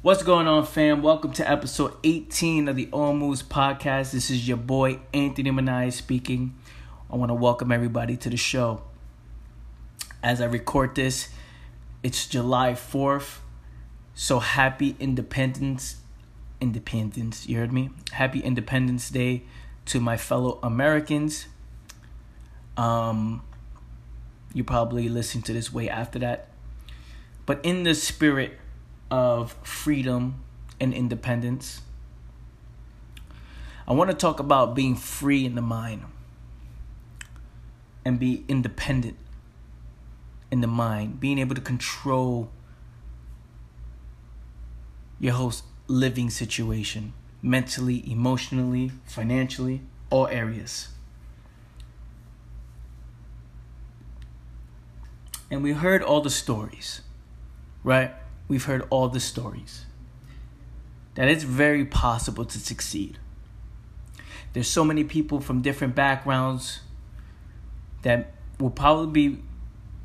What's going on, fam? Welcome to episode 18 of the All Moves podcast. This is your boy Anthony Minaya speaking. I want to welcome everybody to the show. As I record this, it's July 4th. So happy Independence Independence, you heard me? Happy Independence Day to my fellow Americans. Um you probably listen to this way after that. But in the spirit of freedom and independence. I want to talk about being free in the mind and be independent in the mind, being able to control your whole living situation mentally, emotionally, financially, all areas. And we heard all the stories, right? We've heard all the stories that it's very possible to succeed. There's so many people from different backgrounds that will probably be,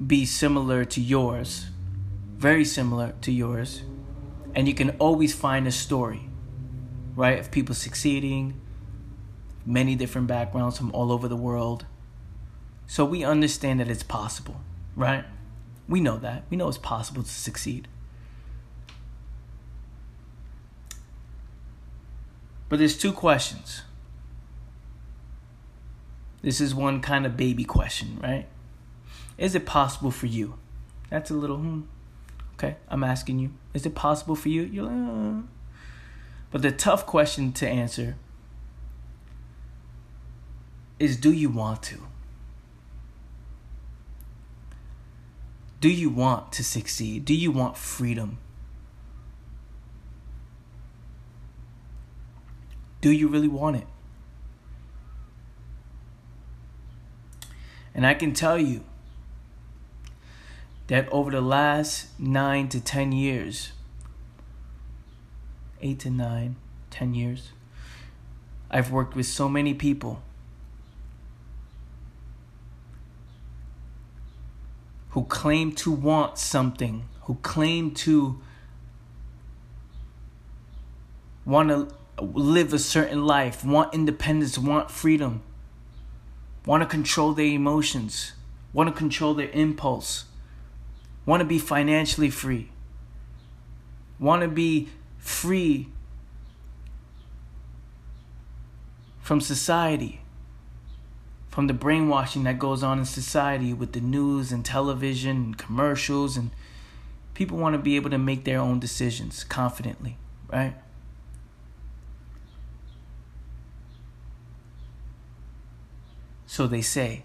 be similar to yours, very similar to yours, and you can always find a story, right, of people succeeding, many different backgrounds from all over the world. So we understand that it's possible, right? We know that. We know it's possible to succeed. But there's two questions. This is one kind of baby question, right? Is it possible for you? That's a little, hmm. Okay, I'm asking you. Is it possible for you? You're like, uh. But the tough question to answer is do you want to? Do you want to succeed? Do you want freedom? Do you really want it? And I can tell you that over the last nine to ten years, eight to nine, ten years, I've worked with so many people who claim to want something, who claim to want to live a certain life, want independence, want freedom, want to control their emotions, want to control their impulse, want to be financially free, want to be free from society, from the brainwashing that goes on in society with the news and television and commercials and people want to be able to make their own decisions confidently, right? So they say.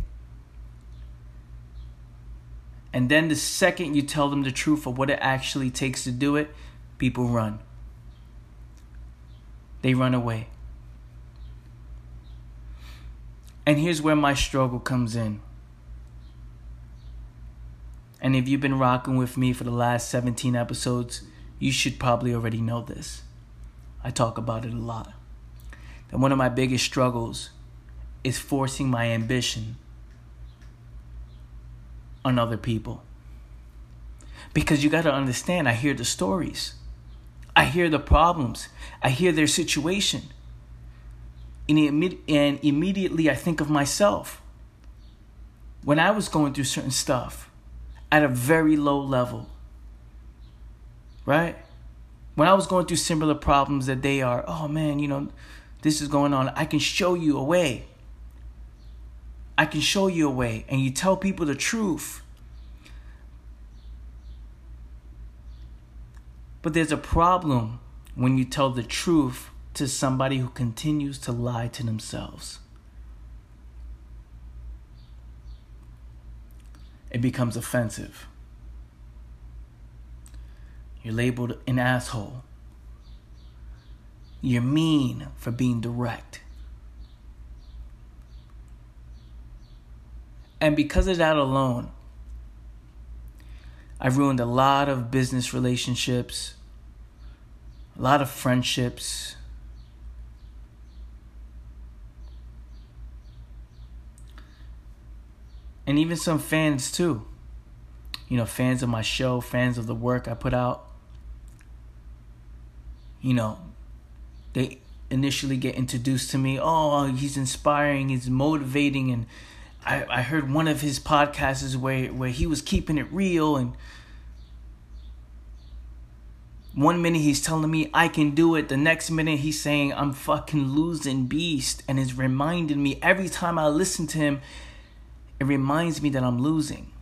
And then the second you tell them the truth of what it actually takes to do it, people run. They run away. And here's where my struggle comes in. And if you've been rocking with me for the last 17 episodes, you should probably already know this. I talk about it a lot. That one of my biggest struggles is forcing my ambition on other people. Because you got to understand, I hear the stories, I hear the problems, I hear their situation. And, and immediately I think of myself. When I was going through certain stuff at a very low level, right? When I was going through similar problems that they are, oh man, you know, this is going on. I can show you a way. I can show you a way, and you tell people the truth. But there's a problem when you tell the truth to somebody who continues to lie to themselves. It becomes offensive. You're labeled an asshole. You're mean for being direct. And because of that alone, I've ruined a lot of business relationships, a lot of friendships. And even some fans too. You know, fans of my show, fans of the work I put out. you know, they initially get introduced to me. Oh, he's inspiring, he's motivating, and I, I heard one of his podcasts where where he was keeping it real and one minute he's telling me I can do it, the next minute he's saying I'm fucking losing beast and it's reminding me every time I listen to him, it reminds me that I'm losing.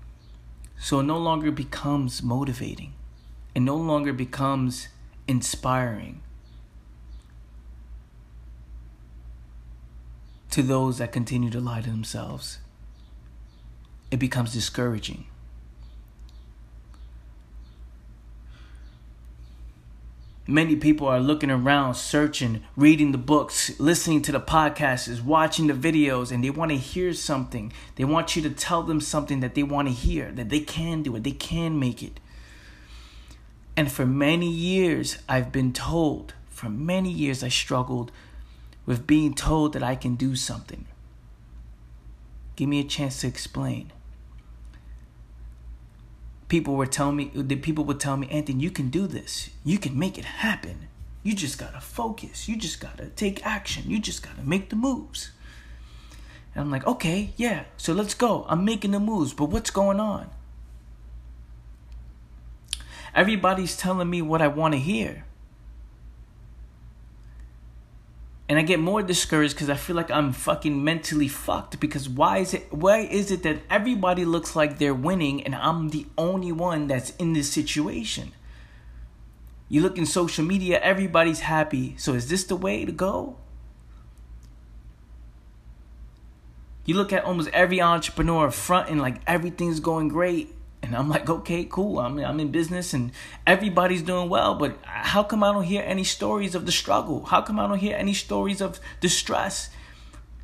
So it no longer becomes motivating. It no longer becomes inspiring. To those that continue to lie to themselves, it becomes discouraging. Many people are looking around, searching, reading the books, listening to the podcasts, watching the videos, and they want to hear something. They want you to tell them something that they want to hear, that they can do it, they can make it. And for many years, I've been told, for many years, I struggled with being told that I can do something. Give me a chance to explain people were telling me the people would tell me anthony you can do this. You can make it happen. You just gotta focus. You just gotta take action. You just gotta make the moves. And i'm like okay yeah. So let's go. I'm making the moves but what's going on? Everybody's telling me what i want to hear and I get more discouraged because I feel like I'm fucking mentally fucked. Because why is it? Why is it that everybody looks like they're winning and I'm the only one that's in this situation? You look in social media, everybody's happy. So is this the way to go? You look at almost every entrepreneur front and like everything's going great. And I'm like, okay, cool. I'm I'm in business and everybody's doing well, but how come I don't hear any stories of the struggle? How come I don't hear any stories of distress?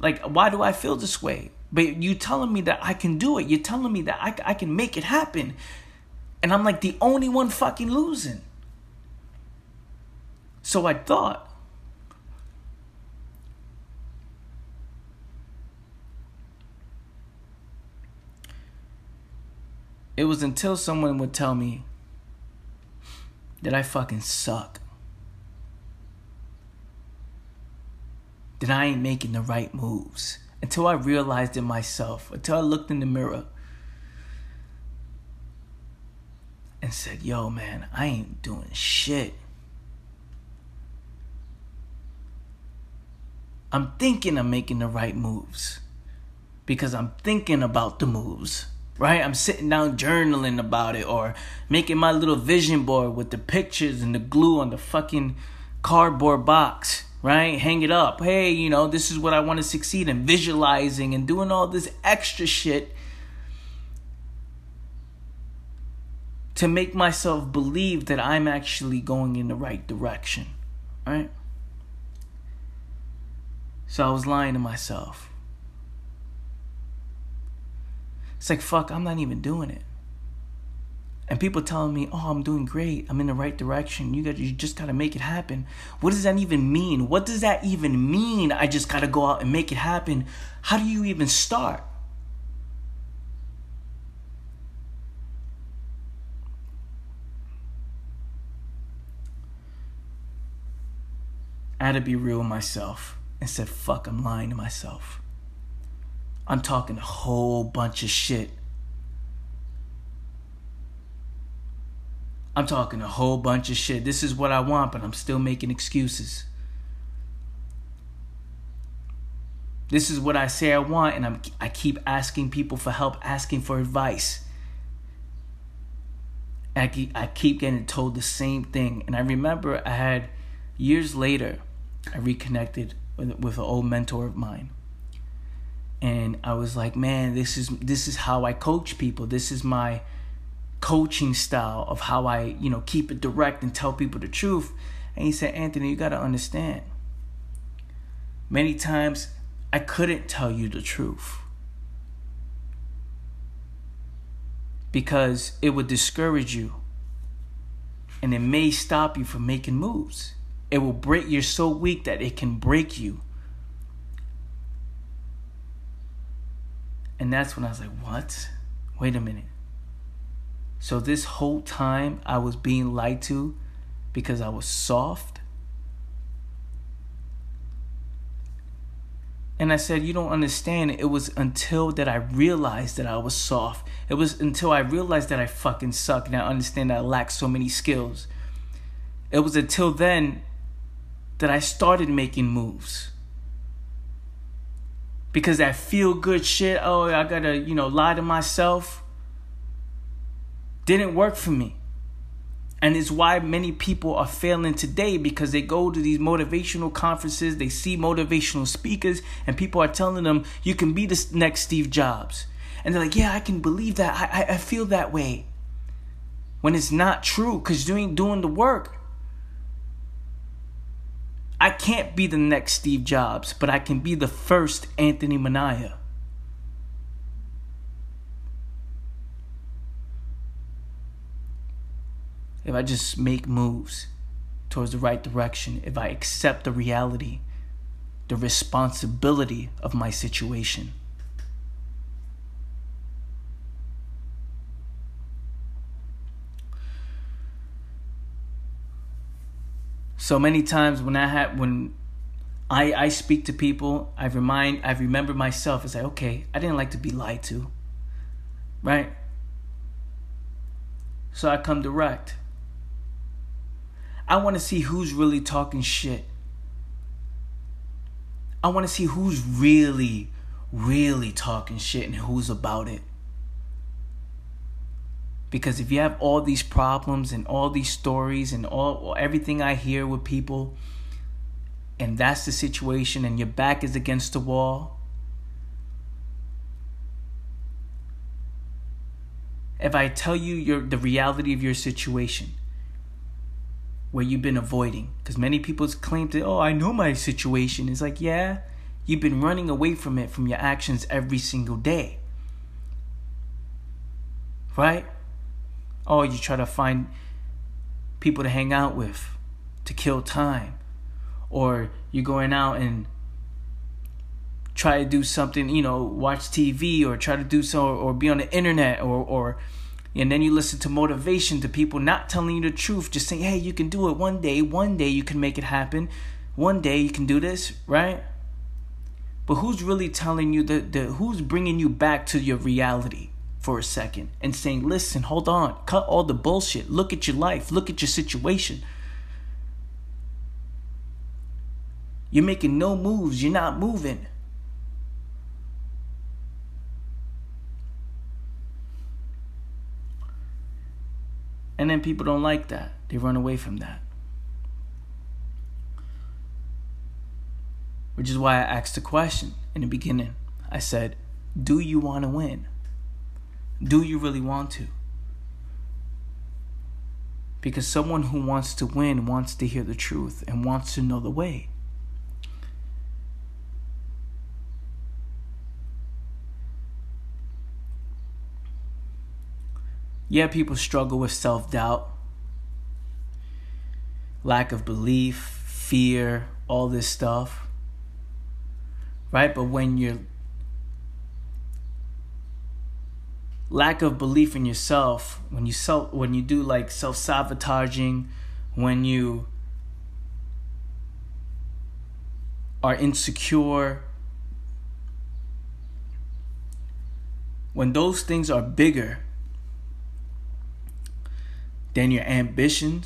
Like, why do I feel this way? But you telling me that I can do it. You're telling me that I, I can make it happen. And I'm like the only one fucking losing. So I thought, It was until someone would tell me that I fucking suck. That I ain't making the right moves. Until I realized it myself. Until I looked in the mirror and said, yo, man, I ain't doing shit. I'm thinking I'm making the right moves because I'm thinking about the moves right? I'm sitting down journaling about it or making my little vision board with the pictures and the glue on the fucking cardboard box, right? Hang it up. Hey, you know, this is what I want to succeed in, visualizing and doing all this extra shit to make myself believe that I'm actually going in the right direction, right? So I was lying to myself. It's like, fuck, I'm not even doing it. And people telling me, oh, I'm doing great. I'm in the right direction. You got, you just got to make it happen. What does that even mean? What does that even mean? I just got to go out and make it happen. How do you even start? I had to be real with myself and said, fuck, I'm lying to myself. I'm talking a whole bunch of shit. I'm talking a whole bunch of shit. This is what I want, but I'm still making excuses. This is what I say I want, and I'm, I keep asking people for help, asking for advice. I keep, I keep getting told the same thing. And I remember I had, years later, I reconnected with, with an old mentor of mine and I was like, man, this is this is how I coach people. This is my coaching style of how I, you know, keep it direct and tell people the truth. And he said, Anthony, you got to understand. Many times I couldn't tell you the truth. Because it would discourage you. And it may stop you from making moves. It will break you're so weak that it can break you And that's when I was like, what? Wait a minute. So this whole time I was being lied to because I was soft. And I said, You don't understand. It was until that I realized that I was soft. It was until I realized that I fucking suck and I understand that I lack so many skills. It was until then that I started making moves. Because that feel good shit, oh, I gotta, you know, lie to myself, didn't work for me. And it's why many people are failing today because they go to these motivational conferences, they see motivational speakers, and people are telling them, you can be the next Steve Jobs. And they're like, yeah, I can believe that. I, I, I feel that way. When it's not true because you ain't doing the work. I can't be the next Steve Jobs, but I can be the first Anthony Minaya. if I just make moves towards the right direction, if I accept the reality, the responsibility of my situation. So many times when I have when I I speak to people, I remind I remember myself as like, okay, I didn't like to be lied to. Right? So I come direct. I want to see who's really talking shit. I want to see who's really, really talking shit and who's about it. Because if you have all these problems and all these stories and all everything I hear with people, and that's the situation, and your back is against the wall, if I tell you your the reality of your situation, where you've been avoiding. Because many people claim that, oh, I know my situation. It's like, yeah, you've been running away from it from your actions every single day. Right? Oh, you try to find people to hang out with to kill time. Or you're going out and try to do something, you know, watch TV or try to do so or be on the internet or or and then you listen to motivation to people not telling you the truth, just saying, hey, you can do it one day, one day you can make it happen, one day you can do this, right? But who's really telling you the, the who's bringing you back to your reality for a second and saying, listen, hold on, cut all the bullshit, look at your life, look at your situation. You're making no moves, you're not moving. And then people don't like that. They run away from that. Which is why I asked the question in the beginning. I said, Do you want to win? Do you really want to? Because someone who wants to win wants to hear the truth and wants to know the way. Yeah, people struggle with self doubt, lack of belief, fear, all this stuff. Right? But when you're lack of belief in yourself, when you self when you do like self-sabotaging, when you are insecure, when those things are bigger than your ambition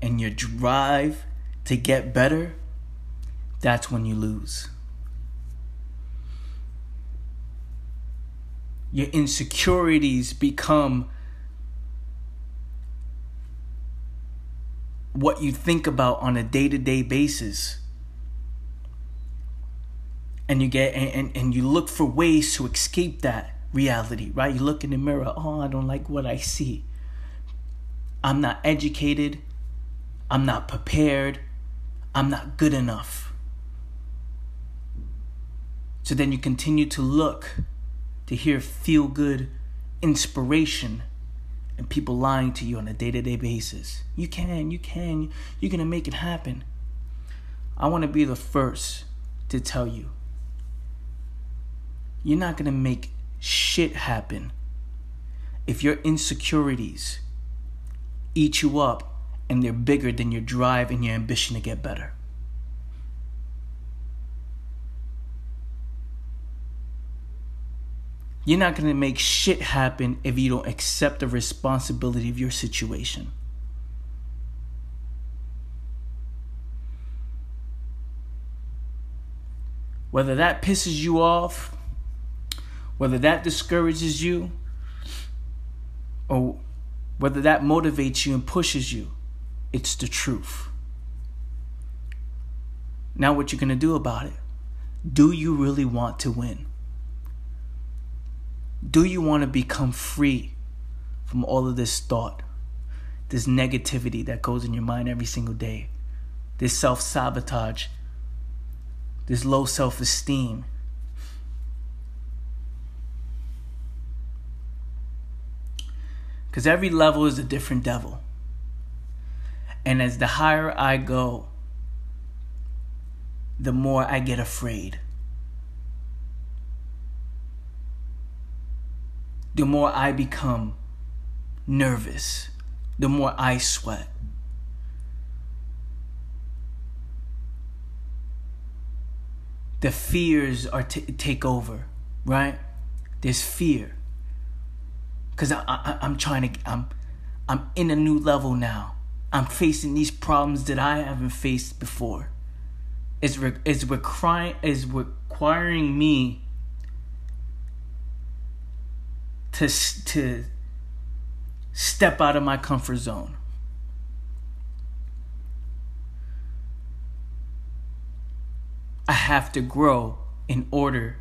and your drive to get better, that's when you lose. Your insecurities become what you think about on a day to day basis. And you get and, and, and you look for ways to escape that reality, right? You look in the mirror, oh, I don't like what I see. I'm not educated. I'm not prepared. I'm not good enough. So then you continue to look to hear feel good inspiration and people lying to you on a day to day basis. You can, you can, you're gonna make it happen. I wanna be the first to tell you you're not gonna make shit happen if your insecurities eat you up and they're bigger than your drive and your ambition to get better. You're not going to make shit happen if you don't accept the responsibility of your situation. Whether that pisses you off, whether that discourages you, or whether that motivates you and pushes you, it's the truth. Now, what you're going to do about it? Do you really want to win? Do you want to become free from all of this thought, this negativity that goes in your mind every single day, this self sabotage, this low self esteem? Because every level is a different devil. And as the higher I go, the more I get afraid. The more I become nervous, the more I sweat. The fears are t- take over, right? There's fear because I, I, I'm trying to I'm I'm in a new level now. I'm facing these problems that I haven't faced before. It's re- it's requiring is requiring me to to step out of my comfort zone. I have to grow in order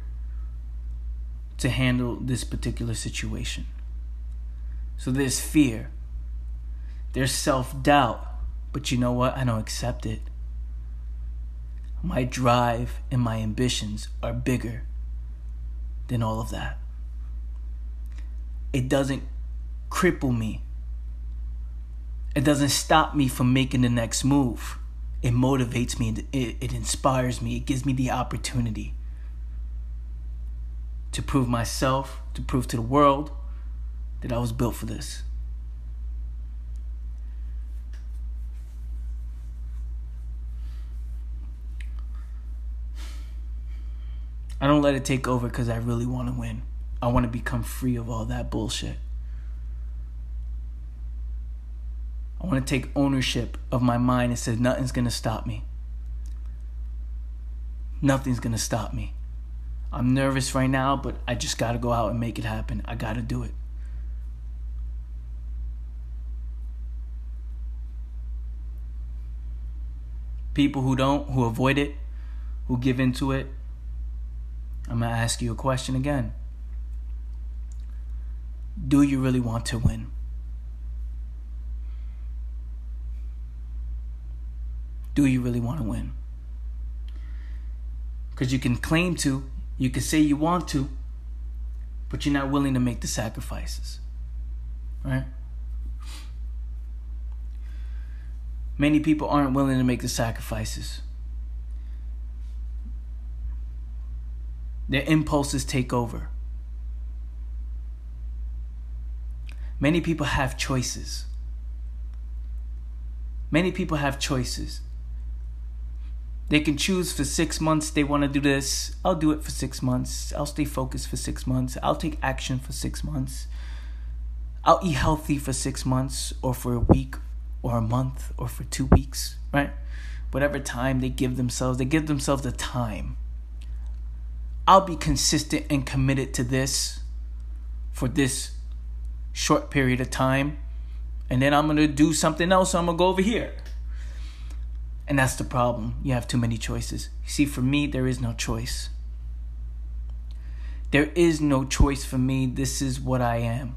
to handle this particular situation. So there's fear. There's self doubt. But you know what? I don't accept it. My drive and my ambitions are bigger than all of that. It doesn't cripple me. It doesn't stop me from making the next move. It motivates me, it, it inspires me, it gives me the opportunity to prove myself, to prove to the world, that I was built for this. I don't let it take over because I really want to win. I want to become free of all that bullshit. I want to take ownership of my mind and say nothing's going to stop me. Nothing's going to stop me. I'm nervous right now, but I just got to go out and make it happen. I got to do it. people who don't, who avoid it, who give into it, I'm going to ask you a question again. Do you really want to win? Do you really want to win? Because you can claim to, you can say you want to, but you're not willing to make the sacrifices. Right? Many people aren't willing to make the sacrifices. Their impulses take over. Many people have choices. Many people have choices. They can choose for six months they want to do this. I'll do it for six months. I'll stay focused for six months. I'll take action for six months. I'll eat healthy for six months or for a week or a month or for two weeks, right? Whatever time they give themselves, they give themselves the time. I'll be consistent and committed to this for this short period of time. And then I'm going to do something else. So I'm going to go over here. And that's the problem. You have too many choices. You see, for me, there is no choice. There is no choice for me. This is what I am.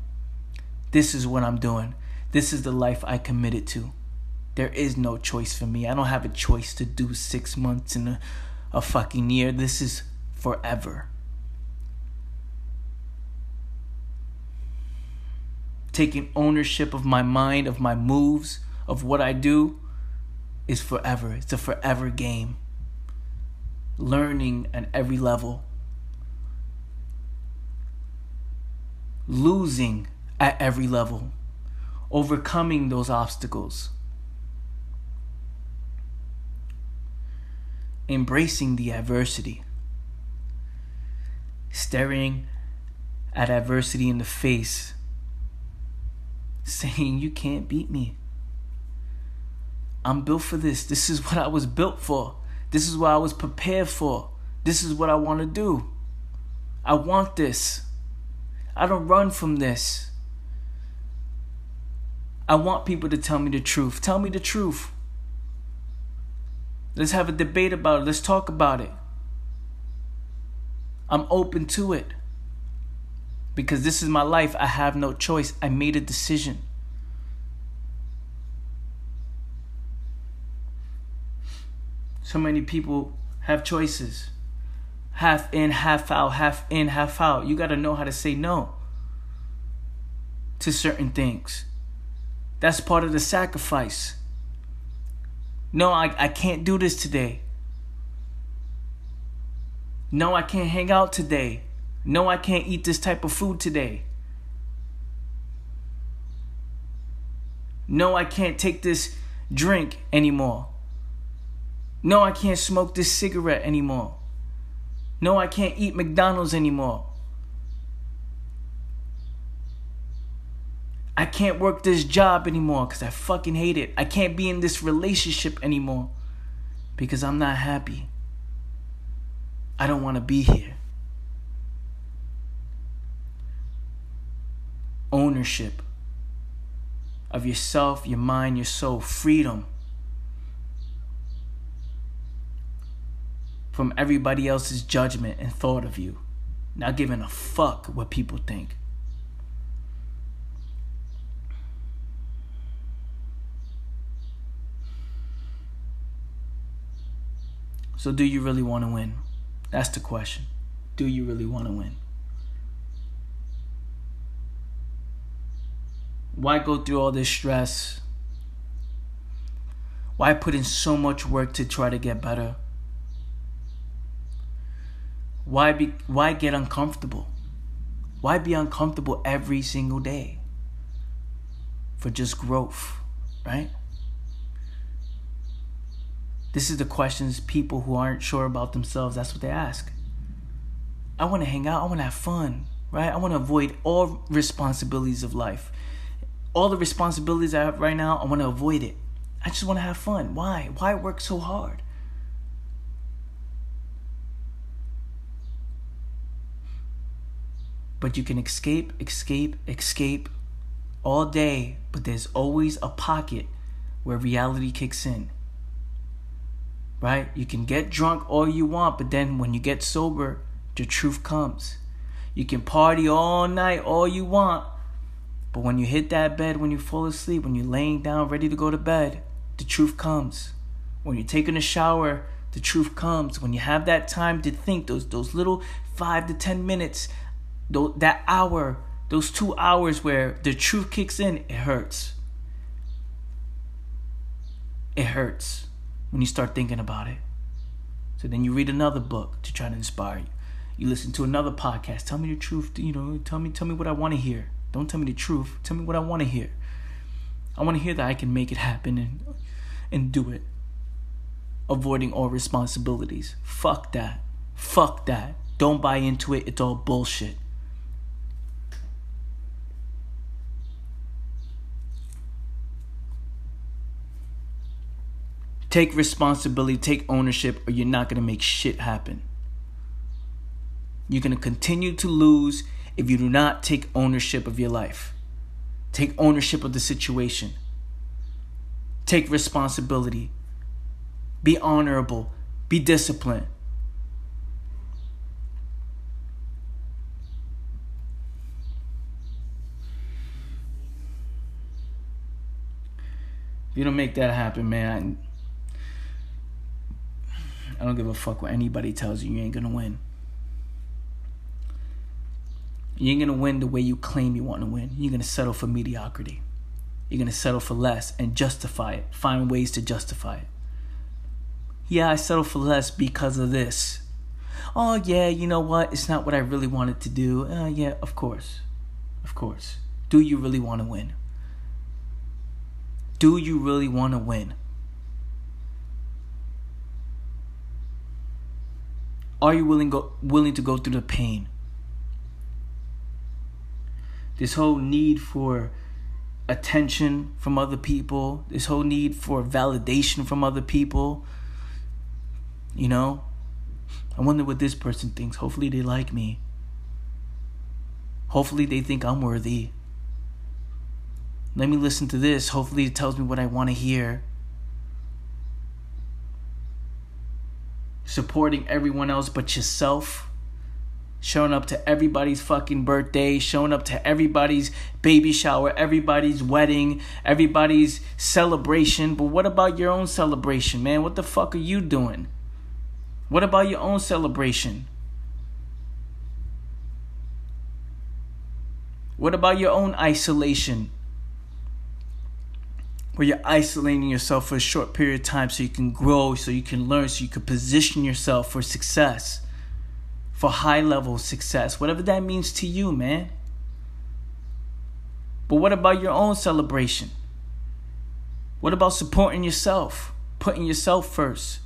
This is what I'm doing. This is the life I committed to. There is no choice for me. I don't have a choice to do six months in a, a fucking year. This is forever. Taking ownership of my mind, of my moves, of what I do is forever. It's a forever game. Learning at every level. Losing at every level overcoming those obstacles, embracing the adversity, staring at adversity in the face, saying, You can't beat me. I'm built for this. This is what I was built for. This is what I was prepared for. This is what I want to do. I want this. I don't run from this. I want people to tell me the truth. Tell me the truth. Let's have a debate about it. Let's talk about it. I'm open to it. Because this is my life. I have no choice. I made a decision. So many people have choices half in, half out, half in, half out. You got to know how to say no to certain things. That's part of the sacrifice. No, I, I can't do this today. No, I can't hang out today. No, I can't eat this type of food today. No, I can't take this drink anymore. No, I can't smoke this cigarette anymore. No, I can't eat McDonald's anymore. I can't work this job anymore because I fucking hate it. I can't be in this relationship anymore because I'm not happy. I don't want to be here. Ownership of yourself, your mind, your soul, freedom. from everybody else's judgment and thought of you. Not giving a fuck what people think. So, do you really want to win? That's the question. Do you really want to win? Why go through all this stress? Why put in so much work to try to get better? Why be why get uncomfortable? Why be uncomfortable every single day? For just growth, right? This is the questions people who aren't sure about themselves, that's what they ask. I want to hang out, I want to have fun, right? I want to avoid all responsibilities of life. All the responsibilities I have right now, I want to avoid it. I just want to have fun. Why? Why work so hard? But you can escape, escape, escape all day, but there's always a pocket where reality kicks in. Right? You can get drunk all you want, but then when you get sober, the truth comes. You can party all night all you want, but when you hit that bed, when you fall asleep, when you're laying down ready to go to bed, the truth comes. When you're taking a shower, the truth comes. When you have that time to think, those those little five to ten minutes that hour, those two hours where the truth kicks in, it hurts. It hurts when you start thinking about it. So then you read another book to try to inspire you. You listen to another podcast. Tell me the truth. You know, tell me, tell me what I want to hear. Don't tell me the truth. Tell me what I want to hear. I want to hear that I can make it happen and and do it. Avoiding all responsibilities. Fuck that. Fuck that. Don't buy into it. It's all bullshit. Take responsibility, take ownership, or you're not going to make shit happen. You're going to continue to lose if you do not take ownership of your life. Take ownership of the situation. Take responsibility. Be honorable. Be disciplined. If you don't make that happen, man, I don't give a fuck what anybody tells you. You ain't gonna win. You ain't gonna win the way you claim you want to win. You're gonna settle for mediocrity. You're gonna settle for less and justify it. Find ways to justify it. Yeah, I settled for less because of this. Oh yeah, you know what? It's not what I really wanted to do. Uh, yeah, of course, of course. Do you really want to win? Do you really want to win? Are you willing go willing to go through the pain? This whole need for attention from other people, this whole need for validation from other people. You know, I wonder what this person thinks. Hopefully, they like me. Hopefully, they think I'm worthy. Let me listen to this. Hopefully, it tells me what I want to hear. Supporting everyone else but yourself showing up to everybody's fucking birthday, showing up to everybody's baby shower, everybody's wedding, everybody's celebration. But what about your own celebration, man? What the fuck are you doing? What about your own celebration? What about your own isolation? Where you're isolating yourself for a short period of time so you can grow, so you can learn, so you can position yourself for success for high level success, whatever that means to you, man. But what about your own celebration? What about supporting yourself, putting yourself first?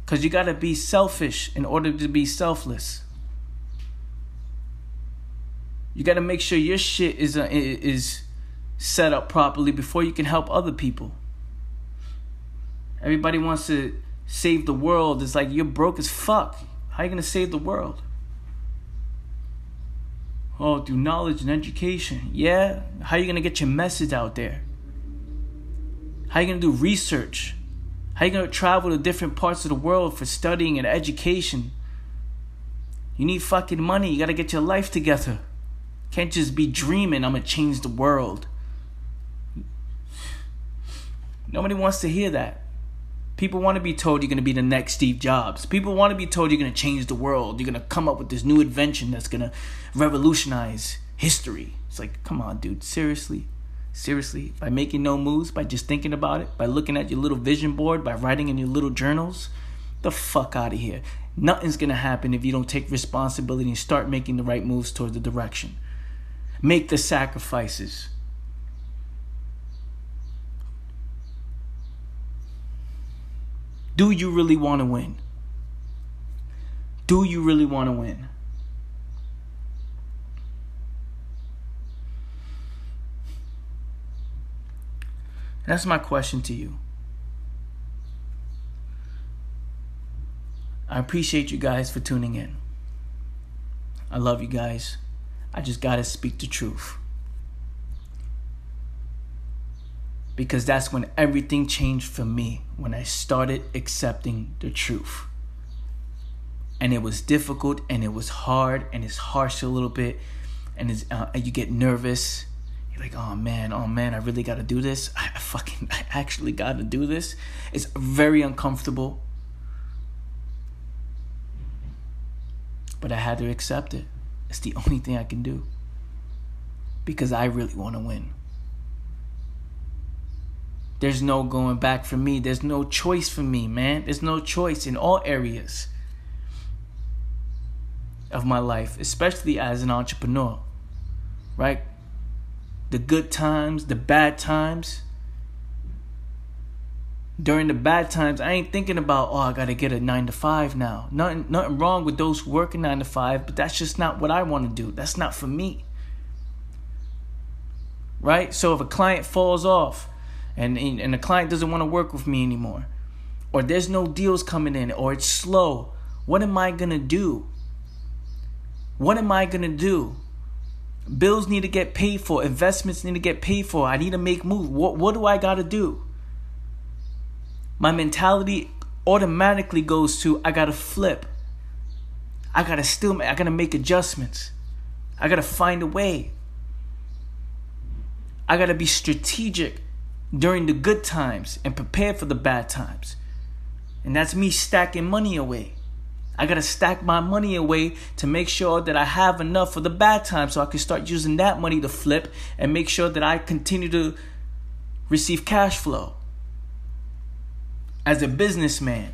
Because you got to be selfish in order to be selfless. You got to make sure your shit is, uh, is set up properly before you can help other people. Everybody wants to save the world. It's like you're broke as fuck. How are you going to save the world? Oh, through knowledge and education. Yeah. How are you going to get your message out there? How are you going to do research? How are you going to travel to different parts of the world for studying and education? You need fucking money. You got to get your life together. Can't just be dreaming, I'm going to change the world. Nobody wants to hear that. People want to be told you're going to be the next Steve Jobs. People want to be told you're going to change the world. You're going to come up with this new invention that's going to revolutionize history. It's like, come on, dude. Seriously? Seriously? By making no moves, by just thinking about it, by looking at your little vision board, by writing in your little journals? The fuck out of here. Nothing's going to happen if you don't take responsibility and start making the right moves toward the direction. Make the sacrifices. Do you really want to win? Do you really want to win? That's my question to you. I appreciate you guys for tuning in. I love you guys. I just got to speak the truth. Because that's when everything changed for me when I started accepting the truth. And it was difficult and it was hard and it's harsh a little bit and it's, uh, you get nervous. You're like, oh man, oh man, I really got to do this. I fucking, I actually got to do this. It's very uncomfortable. But I had to accept it. It's the only thing I can do because I really want to win. There's no going back for me. There's no choice for me, man. There's no choice in all areas of my life, especially as an entrepreneur, right? The good times, the bad times. During the bad times, I ain't thinking about, oh, I gotta get a nine to five now. Nothing, nothing wrong with those working nine to five, but that's just not what I want to do. That's not for me. Right? So if a client falls off, and and the client doesn't want to work with me anymore. Or there's no deals coming in or it's slow. What am i going to do? What am i going to do? Bills need to get paid for investments need to get paid for i need to make moves. What what do i got to do? My mentality automatically goes to i got to flip. I got to still i got to make adjustments. I got to find a way. I got to be strategic during the good times and prepare for the bad times. And that's me stacking money away. I gotta stack my money away to make sure that I have enough for the bad times so I can start using that money to flip and make sure that I continue to receive cash flow. As a businessman,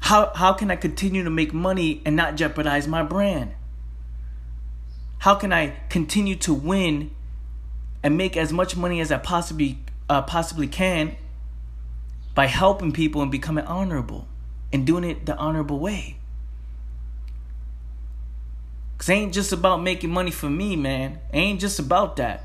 how, how can I continue to make money and not jeopardize my brand? How can I continue to win and make as much money as I possibly uh, possibly can by helping people and becoming honorable and doing it the honorable way? Cause it ain't just about making money for me, man. It ain't just about that.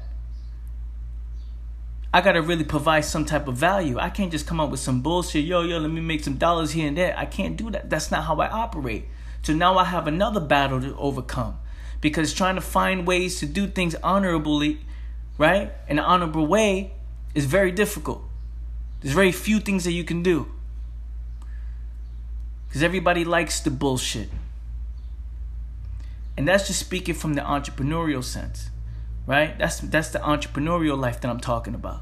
I gotta really provide some type of value. I can't just come up with some bullshit. Yo, yo, let me make some dollars here and there. I can't do that. That's not how I operate. So now I have another battle to overcome. Because trying to find ways to do things honorably, right, in an honorable way, is very difficult. There's very few things that you can do. Because everybody likes the bullshit. And that's just speaking from the entrepreneurial sense right? That's that's the entrepreneurial life that I'm talking about.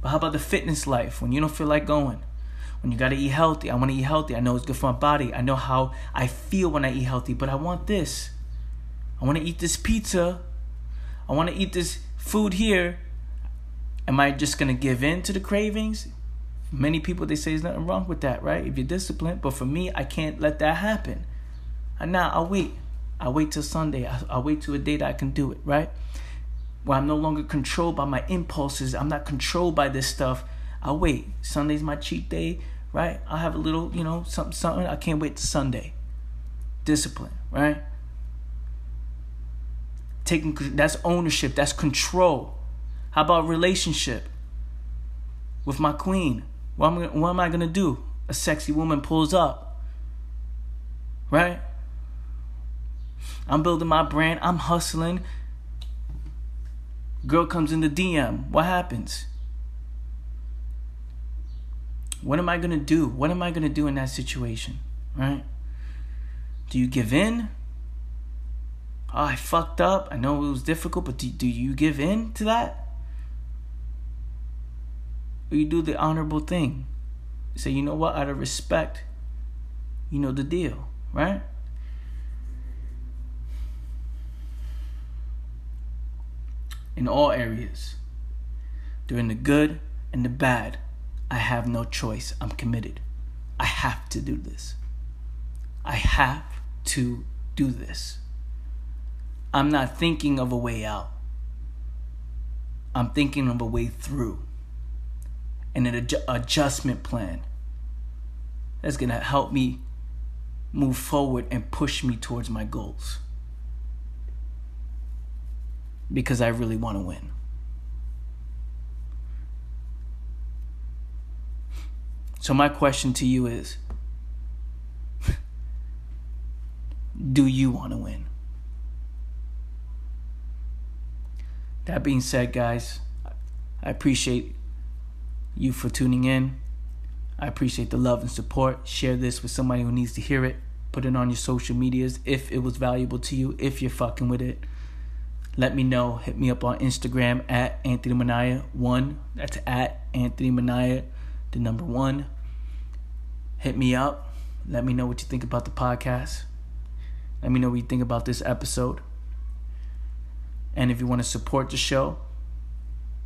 But how about the fitness life when you don't feel like going? When you gotta eat healthy, I wanna eat healthy. I know it's good for my body. I know how I feel when I eat healthy, but I want this. I wanna eat this pizza. I wanna eat this food here. Am I just gonna give in to the cravings? Many people they say there's nothing wrong with that, right? If you're disciplined, but for me, I can't let that happen. And now I'll wait. I'll wait till Sunday. I'll wait till a day that I can do it, right? where I'm no longer controlled by my impulses. I'm not controlled by this stuff. I'll wait. Sunday's my cheat day, right? I'll have a little, you know, something, something. I can't wait to Sunday. Discipline, right? Taking that's ownership. That's control. How about relationship with my queen? What am, what am I gonna do? A sexy woman pulls up, right? I'm building my brand. I'm hustling. Girl comes in the DM. What happens? What am I going to do? What am I going to do in that situation? Right? Do you give in? Oh, I fucked up. I know it was difficult, but do, do you give in to that? Or you do the honorable thing? Say, you know what? Out of respect, you know the deal, right? in all areas. During the good and the bad, I have no choice. I'm committed. I have to do this. I have to do this. I'm not thinking of a way out. I'm thinking of a way through and an adju- adjustment plan that's going to help me move forward and push me towards my goals because I really want to win. So, my question to you is Do you want to win? That being said, guys, I appreciate you for tuning in. I appreciate the love and support. Share this with somebody who needs to hear it. Put it on your social medias if it was valuable to you, if you're fucking with it let me know. Hit me up on Instagram at Anthony Minaya one. That's at Anthony Minaya, the number one. Hit me up. Let me know what you think about the podcast. Let me know what you think about this episode. And if you want to support the show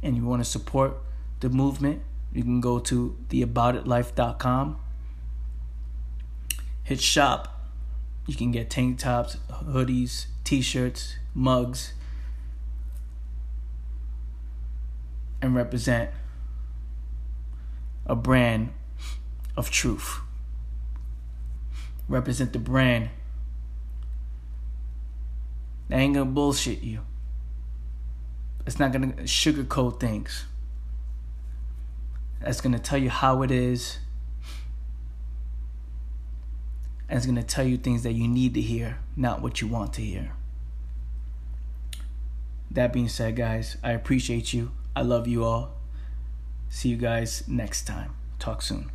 and you want to support the movement, you can go to theaboutitlife.com. Hit shop. You can get tank tops, hoodies, t shirts, mugs and represent a brand of truth. Represent the brand that ain't gonna bullshit you. It's not gonna sugarcoat things. That's gonna tell you how it is. And it's gonna tell you things that you need to hear, not what you want to hear. That being said, guys, I appreciate you. I love you all. See you guys next time. Talk soon.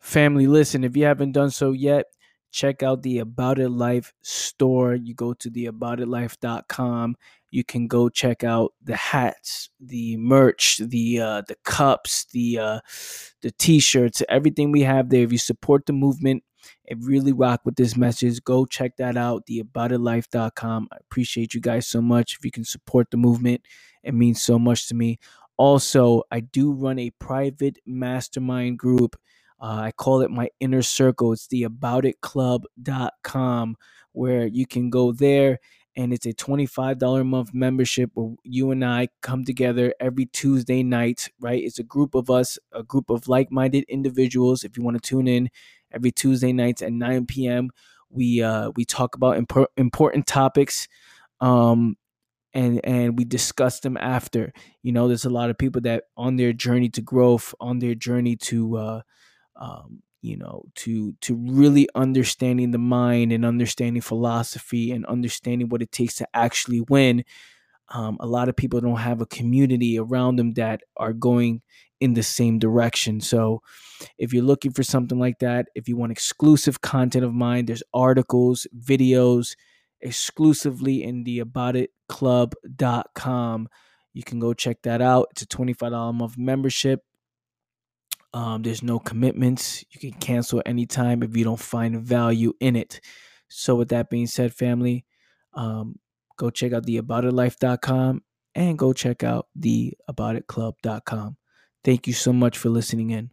Family, listen, if you haven't done so yet, check out the About It Life store. You go to the aboutitlife.com. You can go check out the hats, the merch, the uh, the cups, the uh, the t-shirts, everything we have there. If you support the movement and really rock with this message, go check that out, the aboutitlife.com. I appreciate you guys so much. If you can support the movement, it means so much to me. Also, I do run a private mastermind group. Uh, I call it my inner circle. It's the aboutitclub.com where you can go there and it's a $25 a month membership where you and I come together every Tuesday night, right? It's a group of us, a group of like minded individuals. If you want to tune in every Tuesday nights at 9 p.m., we uh, we talk about imp- important topics um, and and we discuss them after you know there's a lot of people that on their journey to growth on their journey to uh, um, you know to to really understanding the mind and understanding philosophy and understanding what it takes to actually win um, a lot of people don't have a community around them that are going in the same direction. So, if you're looking for something like that, if you want exclusive content of mine, there's articles, videos exclusively in the aboutitclub.com. You can go check that out. It's a $25 a month membership. Um, there's no commitments. You can cancel anytime if you don't find value in it. So, with that being said, family, um, go check out the aboutitlife.com and go check out the aboutitclub.com. Thank you so much for listening in.